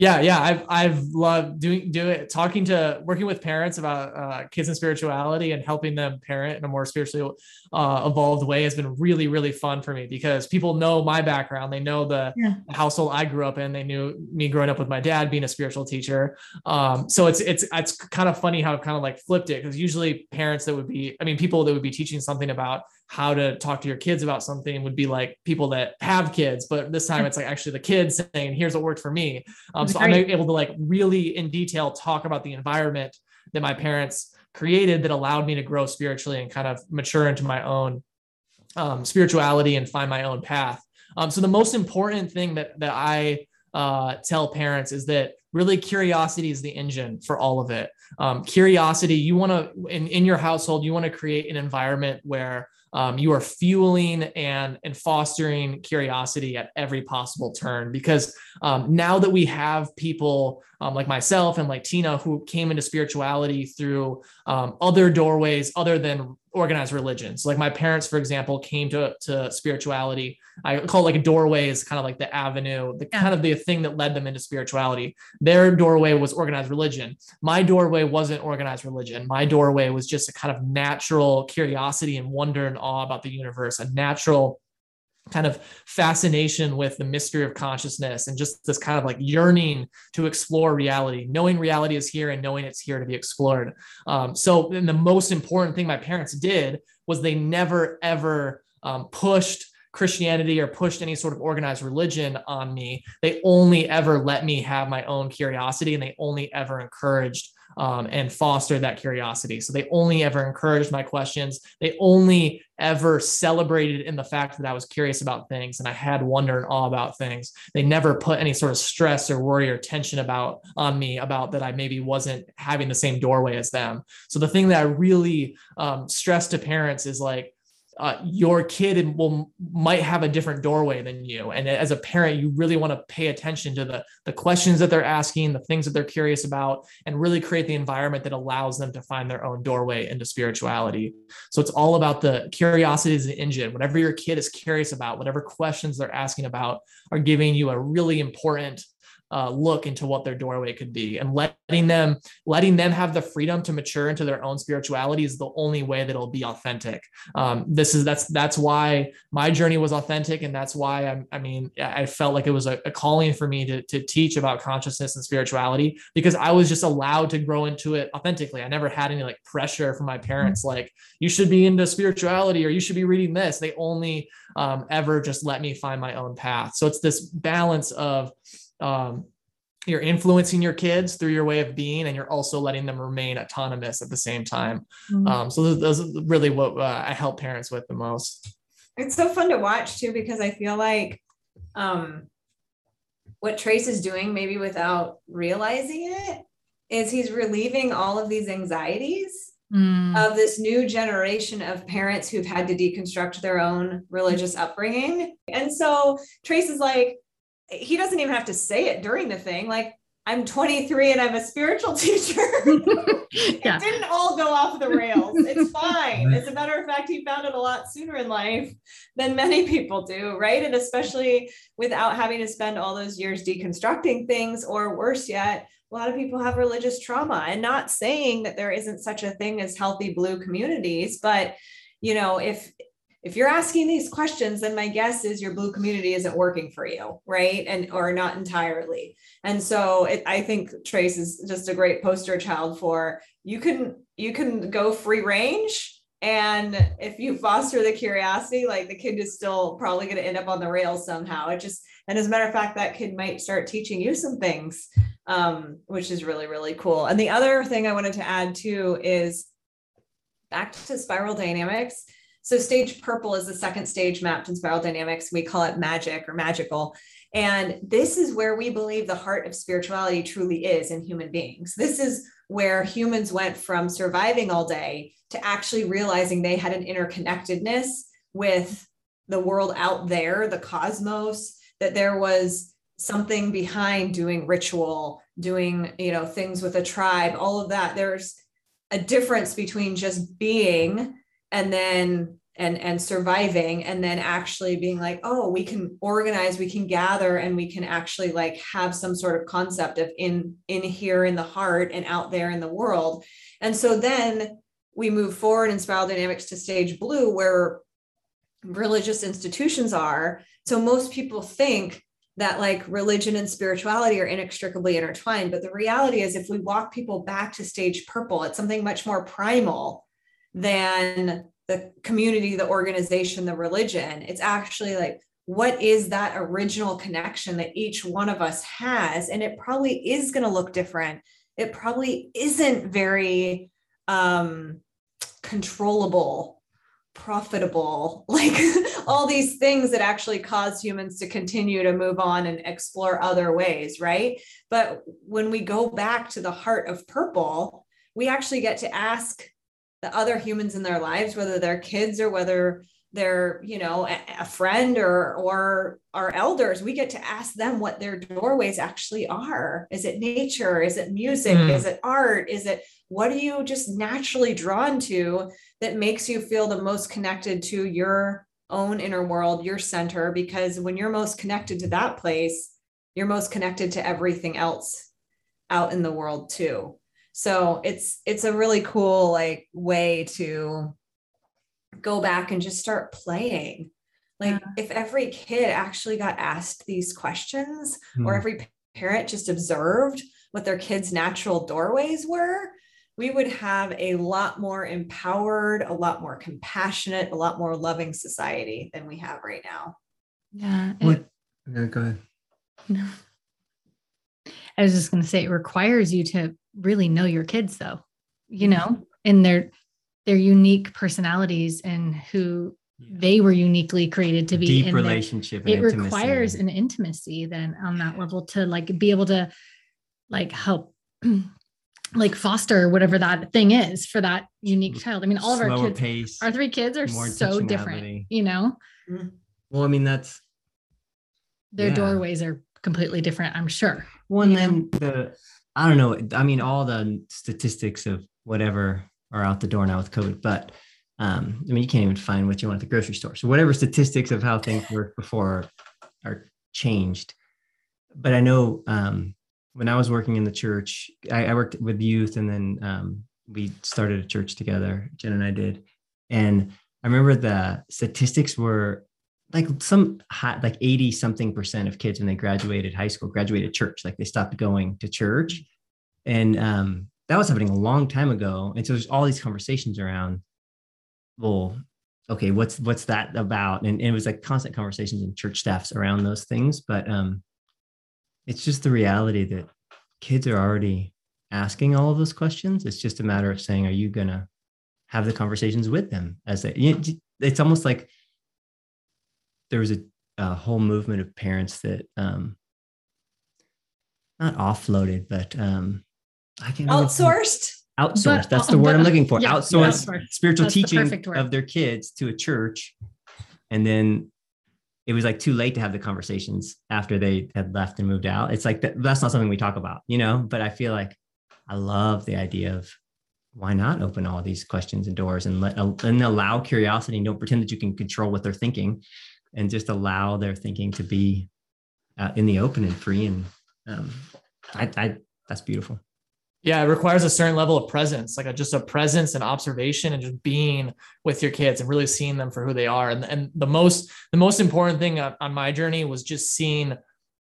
yeah yeah i've i've loved doing do it talking to working with parents about uh, kids and spirituality and helping them parent in a more spiritually uh, evolved way has been really really fun for me because people know my background. They know the, yeah. household i grew up in. They knew me growing up with my dad being a spiritual teacher. Um, so it's it's it's kind of funny how I've kind of like flipped it because usually parents that would be i mean people that would be teaching something about how to talk to your kids about something would be like people that have kids but this time it's like actually the kids saying here's what worked for me. Um, so i'm able to like really in detail talk about the environment that my parents created that allowed me to grow spiritually and kind of mature into my own um, spirituality and find my own path. Um, so the most important thing that that i uh, tell parents is that really curiosity is the engine for all of it. Um, curiosity you want to in, in your household you want to create an environment where um, you are fueling and and fostering curiosity at every possible turn because um, now that we have people um, like myself and like tina who came into spirituality through um, other doorways other than organized religions. Like my parents, for example, came to, to spirituality. I call it like a doorway is kind of like the avenue, the kind of the thing that led them into spirituality. Their doorway was organized religion. My doorway wasn't organized religion. My doorway was just a kind of natural curiosity and wonder and awe about the universe, a natural kind of fascination with the mystery of consciousness and just this kind of like yearning to explore reality, knowing reality is here and knowing it's here to be explored. Um, so, and the most important thing my parents did was they never ever um, pushed Christianity or pushed any sort of organized religion on me. They only ever let me have my own curiosity and they only ever encouraged um, and foster that curiosity. So they only ever encouraged my questions. They only ever celebrated in the fact that I was curious about things and I had wonder and awe about things. They never put any sort of stress or worry or tension about on me about that I maybe wasn't having the same doorway as them. So the thing that I really um, stress to parents is like, uh, your kid will might have a different doorway than you. And as a parent you really want to pay attention to the the questions that they're asking the things that they're curious about and really create the environment that allows them to find their own doorway into spirituality. So it's all about the curiosity is the engine. Whatever your kid is curious about whatever questions they're asking about are giving you a really important uh, look into what their doorway could be. And letting them letting them have the freedom to mature into their own spirituality is the only way that it'll be authentic. Um, this is that's that's why my journey was authentic. And that's why I'm, i mean i felt like it was a, a calling for me to, to teach about consciousness and spirituality because i was just allowed to grow into it authentically. I never had any like pressure from my parents like you should be into spirituality or you should be reading this. They only um, ever just let me find my own path. So it's this balance of um, you're influencing your kids through your way of being and you're also letting them remain autonomous at the same time mm-hmm. um, so those, those, are really what uh, i help parents with the most it's so fun to watch too because i feel like um, what trace is doing maybe without realizing it is he's relieving all of these anxieties mm. of this new generation of parents who've had to deconstruct their own religious upbringing and so trace is like he doesn't even have to say it during the thing. Like, I'm 23 and I'm a spiritual teacher. yeah. It didn't all go off the rails. It's fine. As a matter of fact, he found it a lot sooner in life than many people do, right? And especially without having to spend all those years deconstructing things, or worse yet, a lot of people have religious trauma. And not saying that there isn't such a thing as healthy blue communities, but you know, if if you're asking these questions then my guess is your blue community isn't working for you right? And or not entirely. And so it, i think trace is just a great poster child for you can you can go free range. And if you foster the curiosity like the kid is still probably going to end up on the rails somehow. It just and as a matter of fact that kid might start teaching you some things um, which is really really cool. And the other thing i wanted to add too is back to spiral dynamics so stage purple is the second stage mapped in spiral dynamics. We call it magic or magical. And this is where we believe the heart of spirituality truly is in human beings. This is where humans went from surviving all day to actually realizing they had an interconnectedness with the world out there, the cosmos, that there was something behind doing ritual, doing, you know, things with a tribe, all of that. There's a difference between just being and then and and surviving and then actually being like oh we can organize we can gather and we can actually like have some sort of concept of in in here in the heart and out there in the world. And so then we move forward in spiral dynamics to stage blue where religious institutions are. So most people think that like religion and spirituality are inextricably intertwined but the reality is if we walk people back to stage purple it's something much more primal than the community, the organization, the religion. It's actually like, what is that original connection that each one of us has? And it probably is going to look different. It probably isn't very um, controllable, profitable, like all these things that actually cause humans to continue to move on and explore other ways, right? But when we go back to the heart of purple, we actually get to ask the other humans in their lives, whether they're kids or whether they're, you know, a, a friend or or our elders, we get to ask them what their doorways actually are. Is it nature? Is it music? Mm. Is it art? Is it what are you just naturally drawn to that makes you feel the most connected to your own inner world, your center? Because when you're most connected to that place, you're most connected to everything else out in the world too so it's it's a really cool like way to go back and just start playing like yeah. if every kid actually got asked these questions mm. or every parent just observed what their kids natural doorways were we would have a lot more empowered a lot more compassionate a lot more loving society than we have right now yeah what yeah, go ahead no i was just going to say it requires you to really know your kids though you know mm-hmm. and their their unique personalities and who yeah. they were uniquely created to be deep in relationship it requires an intimacy then on that level to like be able to like help like foster whatever that thing is for that unique child i mean all of our kids pace, our three kids are so different you know mm-hmm. well i mean that's their yeah. doorways are completely different i'm sure well and then the I don't know. I mean, all the statistics of whatever are out the door now with COVID, but um, I mean, you can't even find what you want at the grocery store. So whatever statistics of how things worked before are, changed. but I know um, when I was working in the church, I, I worked with youth, and then um, we started a church together. Jen and I did, and I remember the statistics were like some high, like 80 something percent of kids when they graduated high school graduated church like they stopped going to church. And um, that was happening a long time ago. And so there's all these conversations around well okay what's what's that about? And, and it was like constant conversations in church staffs around those things. But um it's just the reality that kids are already asking all of those questions. It's just a matter of saying are you gonna have the conversations with them as they it's almost like there was a, a whole movement of parents that um not offloaded but um i can outsourced? outsourced that's the word i'm looking for. yeah, outsourced yeah, spiritual that's teaching the of their kids to a church and then it was like too late to have the conversations after they had left and moved out. It's like that, that's not something we talk about you know? But i feel like i love the idea of why not open all these questions and doors and let and allow curiosity and don't pretend that you can control what they're thinking and just allow their thinking to be uh, in the open and free and um, I, I that's beautiful. Yeah it requires a certain level of presence like a, just a presence and observation and just being with your kids and really seeing them for who they are. And, and the most the most important thing on my journey was just seeing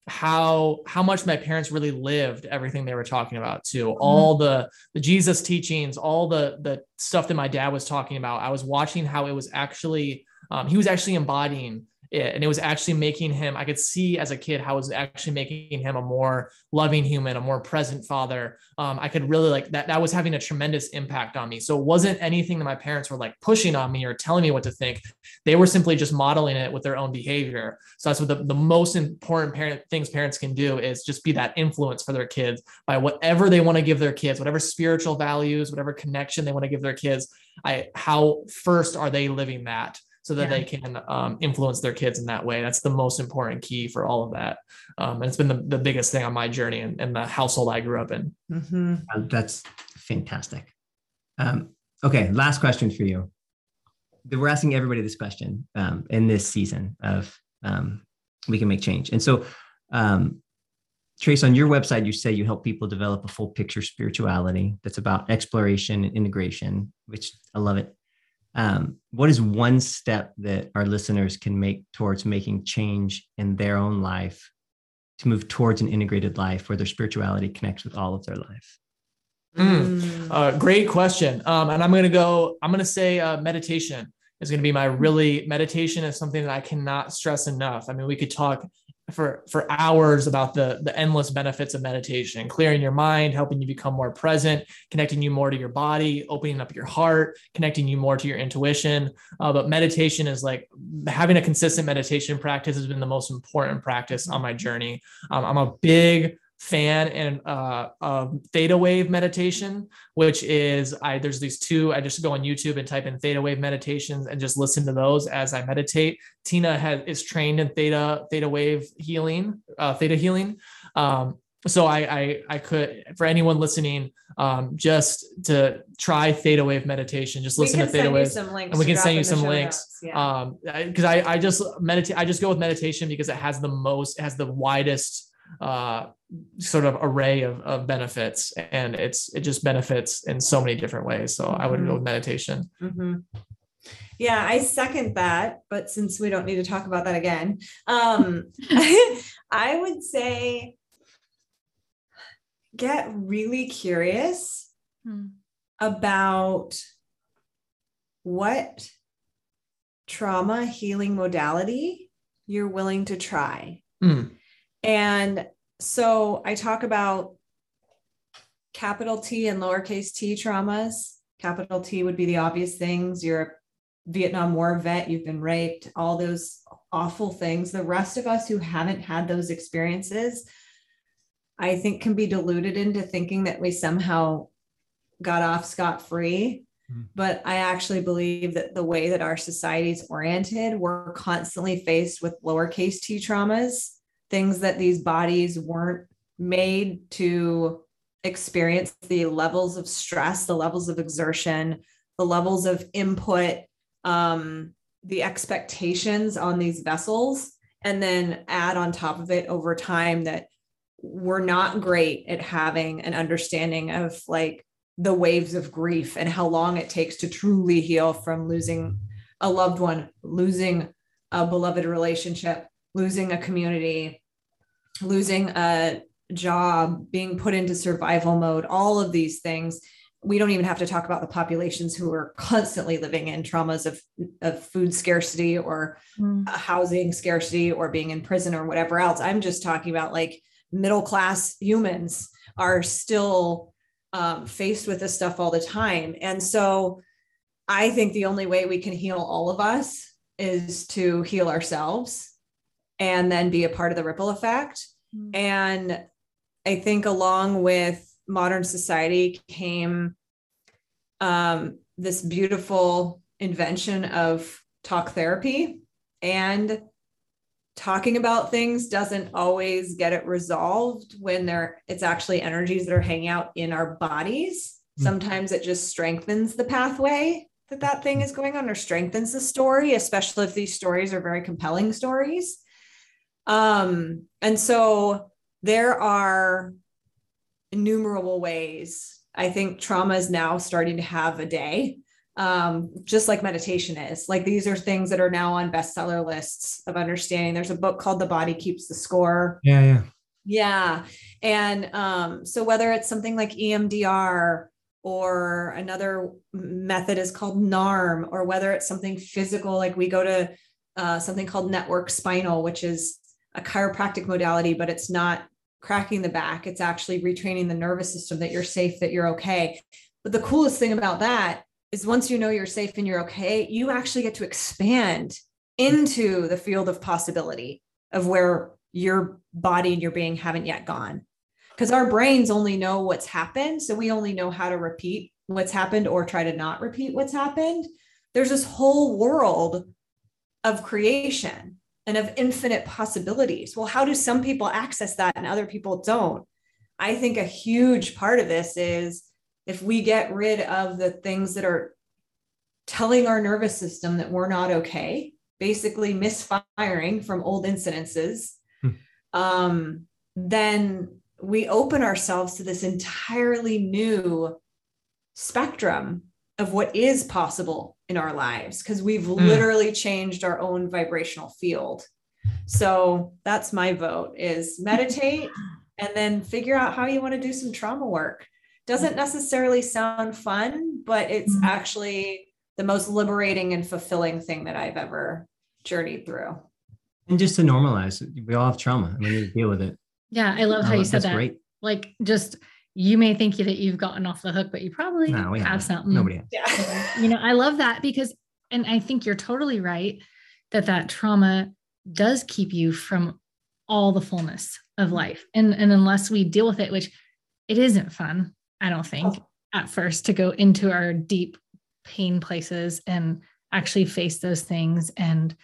how how much my parents really lived everything they were talking about too. Mm-hmm. all the the jesus teachings all the the stuff that my dad was talking about i was watching how it was actually um, he was actually embodying it, and it was actually making him i could see as a kid how it was actually making him a more loving human a more present father. Um, i could really like that that was having a tremendous impact on me. So it wasn't anything that my parents were like pushing on me or telling me what to think. They were simply just modeling it with their own behavior. So that's what the, the most important parent things parents can do is just be that influence for their kids by whatever they want to give their kids whatever spiritual values whatever connection they want to give their kids i how first are they living that so that yeah. they can um, influence their kids in that way. That's the most important key for all of that. Um, and it's been the, the biggest thing on my journey and, and the household I grew up in. Mm-hmm. Uh, that's fantastic. Um, okay, last question for you. We're asking everybody this question um, in this season of um, We Can Make Change. And so, um, Trace, on your website, you say you help people develop a full picture spirituality that's about exploration and integration, which I love it um, what is one step that our listeners can make towards making change in their own life to move towards an integrated life where their spirituality connects with all of their life? Mm. Uh, great question. Um, and i'm going to go i'm going to say uh, meditation is going to be my really meditation is something that i cannot stress enough. I mean we could talk for for hours about the the endless benefits of meditation clearing your mind helping you become more present connecting you more to your body opening up your heart connecting you more to your intuition. Uh, but meditation is like having a consistent meditation practice has been the most important practice on my journey. Um, i'm a big fan and uh, um, theta wave meditation, which is I there's these two. I just go on YouTube and type in theta wave meditations and just listen to those as I meditate. Tina has is trained in theta theta wave healing, uh, theta healing. Um, so I, I I could for anyone listening, um, just to try theta wave meditation, just listen to theta wave, and we can send you some links. Yeah. Um, because I I just meditate. I just go with meditation because it has the most, it has the widest uh, sort of array of, of benefits and it's it just benefits in so many different ways so mm-hmm. i would go with mm-hmm. meditation mm-hmm. yeah i second that but since we don't need to talk about that again um, i would say get really curious hmm. about what trauma healing modality you're willing to try mm. And so I talk about capital T and lowercase t traumas. Capital T would be the obvious things. You're a Vietnam War vet, you've been raped, all those awful things. The rest of us who haven't had those experiences, I think, can be deluded into thinking that we somehow got off scot free. Hmm. But I actually believe that the way that our society is oriented, we're constantly faced with lowercase t traumas things that these bodies weren't made to experience the levels of stress, the levels of exertion, the levels of input, um, the expectations on these vessels, and then add on top of it over time that we're not great at having an understanding of like the waves of grief and how long it takes to truly heal from losing a loved one, losing a beloved relationship, losing a community, losing a job, being put into survival mode, all of these things. We don't even have to talk about the populations who are constantly living in traumas of, of food scarcity or mm. housing scarcity or being in prison or whatever else. I'm just talking about like middle class humans are still um, faced with this stuff all the time. And so I think the only way we can heal all of us is to heal ourselves and then be a part of the ripple effect. Mm-hmm. And I think along with modern society came um, this beautiful invention of talk therapy and talking about things doesn't always get it resolved when there it's actually energies that are hanging out in our bodies mm-hmm. sometimes it just strengthens the pathway that that thing is going on or strengthens the story especially if these stories are very compelling stories um and so there are innumerable ways i think trauma is now starting to have a day um, just like meditation is. Like these are things that are now on bestseller lists of understanding. There's a book called The Body Keeps the Score. Yeah, yeah. Yeah. And um, so whether it's something like EMDR or another method is called NARM, or whether it's something physical, like we go to uh, something called network spinal, which is a chiropractic modality, but it's not cracking the back. It's actually retraining the nervous system that you're safe, that you're okay. But the coolest thing about that is once you know you're safe and you're okay, you actually get to expand into the field of possibility of where your body and your being haven't yet gone. Because our brains only know what's happened. So we only know how to repeat what's happened or try to not repeat what's happened. There's this whole world of creation and of infinite possibilities. Well, how do some people access that and other people don't? I think a huge part of this is if we get rid of the things that are telling our nervous system that we're not okay, basically misfiring from old incidences, hmm. um, then we open ourselves to this entirely new spectrum of what is possible in our lives because we've mm. literally changed our own vibrational field. So that's my vote is meditate and then figure out how you want to do some trauma work doesn't necessarily sound fun, but it's mm-hmm. actually the most liberating and fulfilling thing that I've ever journeyed through. And just to normalize, we all have trauma and we need to deal with it. Yeah, I love how you said that. Great. Like just you may think that you've gotten off the hook, but you probably no, have haven't. something. Nobody has. Yeah. you know, I love that because, and I think you're totally right that that trauma does keep you from all the fullness of mm-hmm. life. And, and unless we deal with it, which it isn't fun, I don't think, oh. at first to go into our deep pain places and actually face those things. And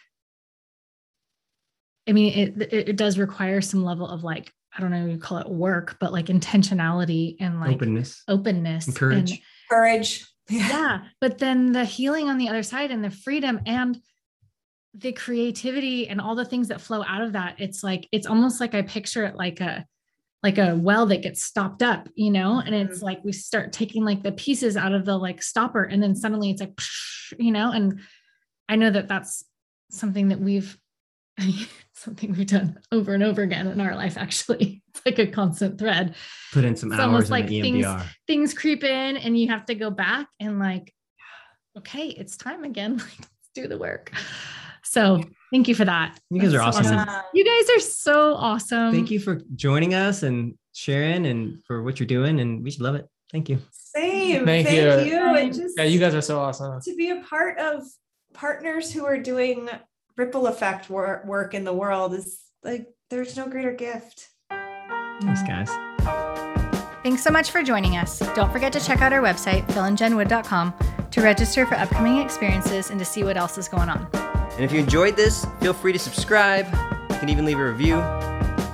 I mean, it, it does require some level of like, I don't know, you call it work, but like intentionality and like openness, openness, and courage, and, courage. Yeah. yeah. But then the healing on the other side and the freedom and the creativity and all the things that flow out of that. It's like, it's almost like I picture it like a, like a well that gets stopped up, you know, and it's mm-hmm. like we start taking like the pieces out of the like stopper and then suddenly it's like, you know, and I know that that's something that we've something we've done over and over again in our life actually it's like a constant thread put in some it's hours almost like things things creep in and you have to go back and like okay it's time again like let's do the work so thank you for that. You guys That's are awesome. awesome. You guys are so awesome. Thank you for joining us and sharing and for what you're doing. And we should love it. Thank you. Same. Thank, thank you. you. And just yeah, you guys are so awesome. To be a part of partners who are doing ripple effect work, work in the world is like there's no greater gift. Thanks, guys. Thanks so much for joining us. Don't forget to check out our website, philandjenwood.com, to register for upcoming experiences and to see what else is going on. And if you enjoyed this, feel free to subscribe. You can even leave a review.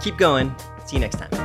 Keep going. See you next time.